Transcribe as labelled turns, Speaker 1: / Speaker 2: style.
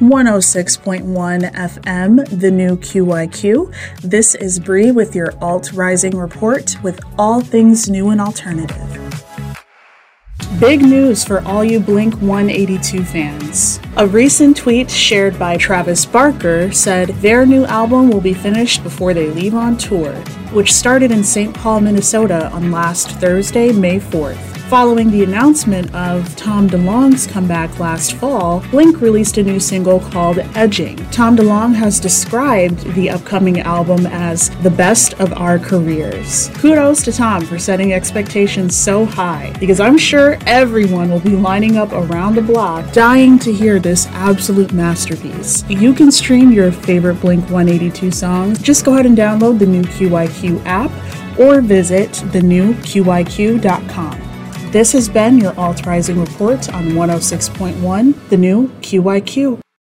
Speaker 1: 106.1 FM, the new QYQ. This is Bree with your Alt Rising report with all things new and alternative. Big news for all you Blink 182 fans. A recent tweet shared by Travis Barker said their new album will be finished before they leave on tour, which started in St. Paul, Minnesota on last Thursday, May 4th. Following the announcement of Tom DeLonge's comeback last fall, Blink released a new single called Edging. Tom DeLonge has described the upcoming album as the best of our careers. Kudos to Tom for setting expectations so high, because I'm sure everyone will be lining up around the block dying to hear this absolute masterpiece. You can stream your favorite Blink 182 songs. Just go ahead and download the new QYQ app or visit thenewqyq.com. This has been your Alt Rising Report on 106.1, the new QYQ.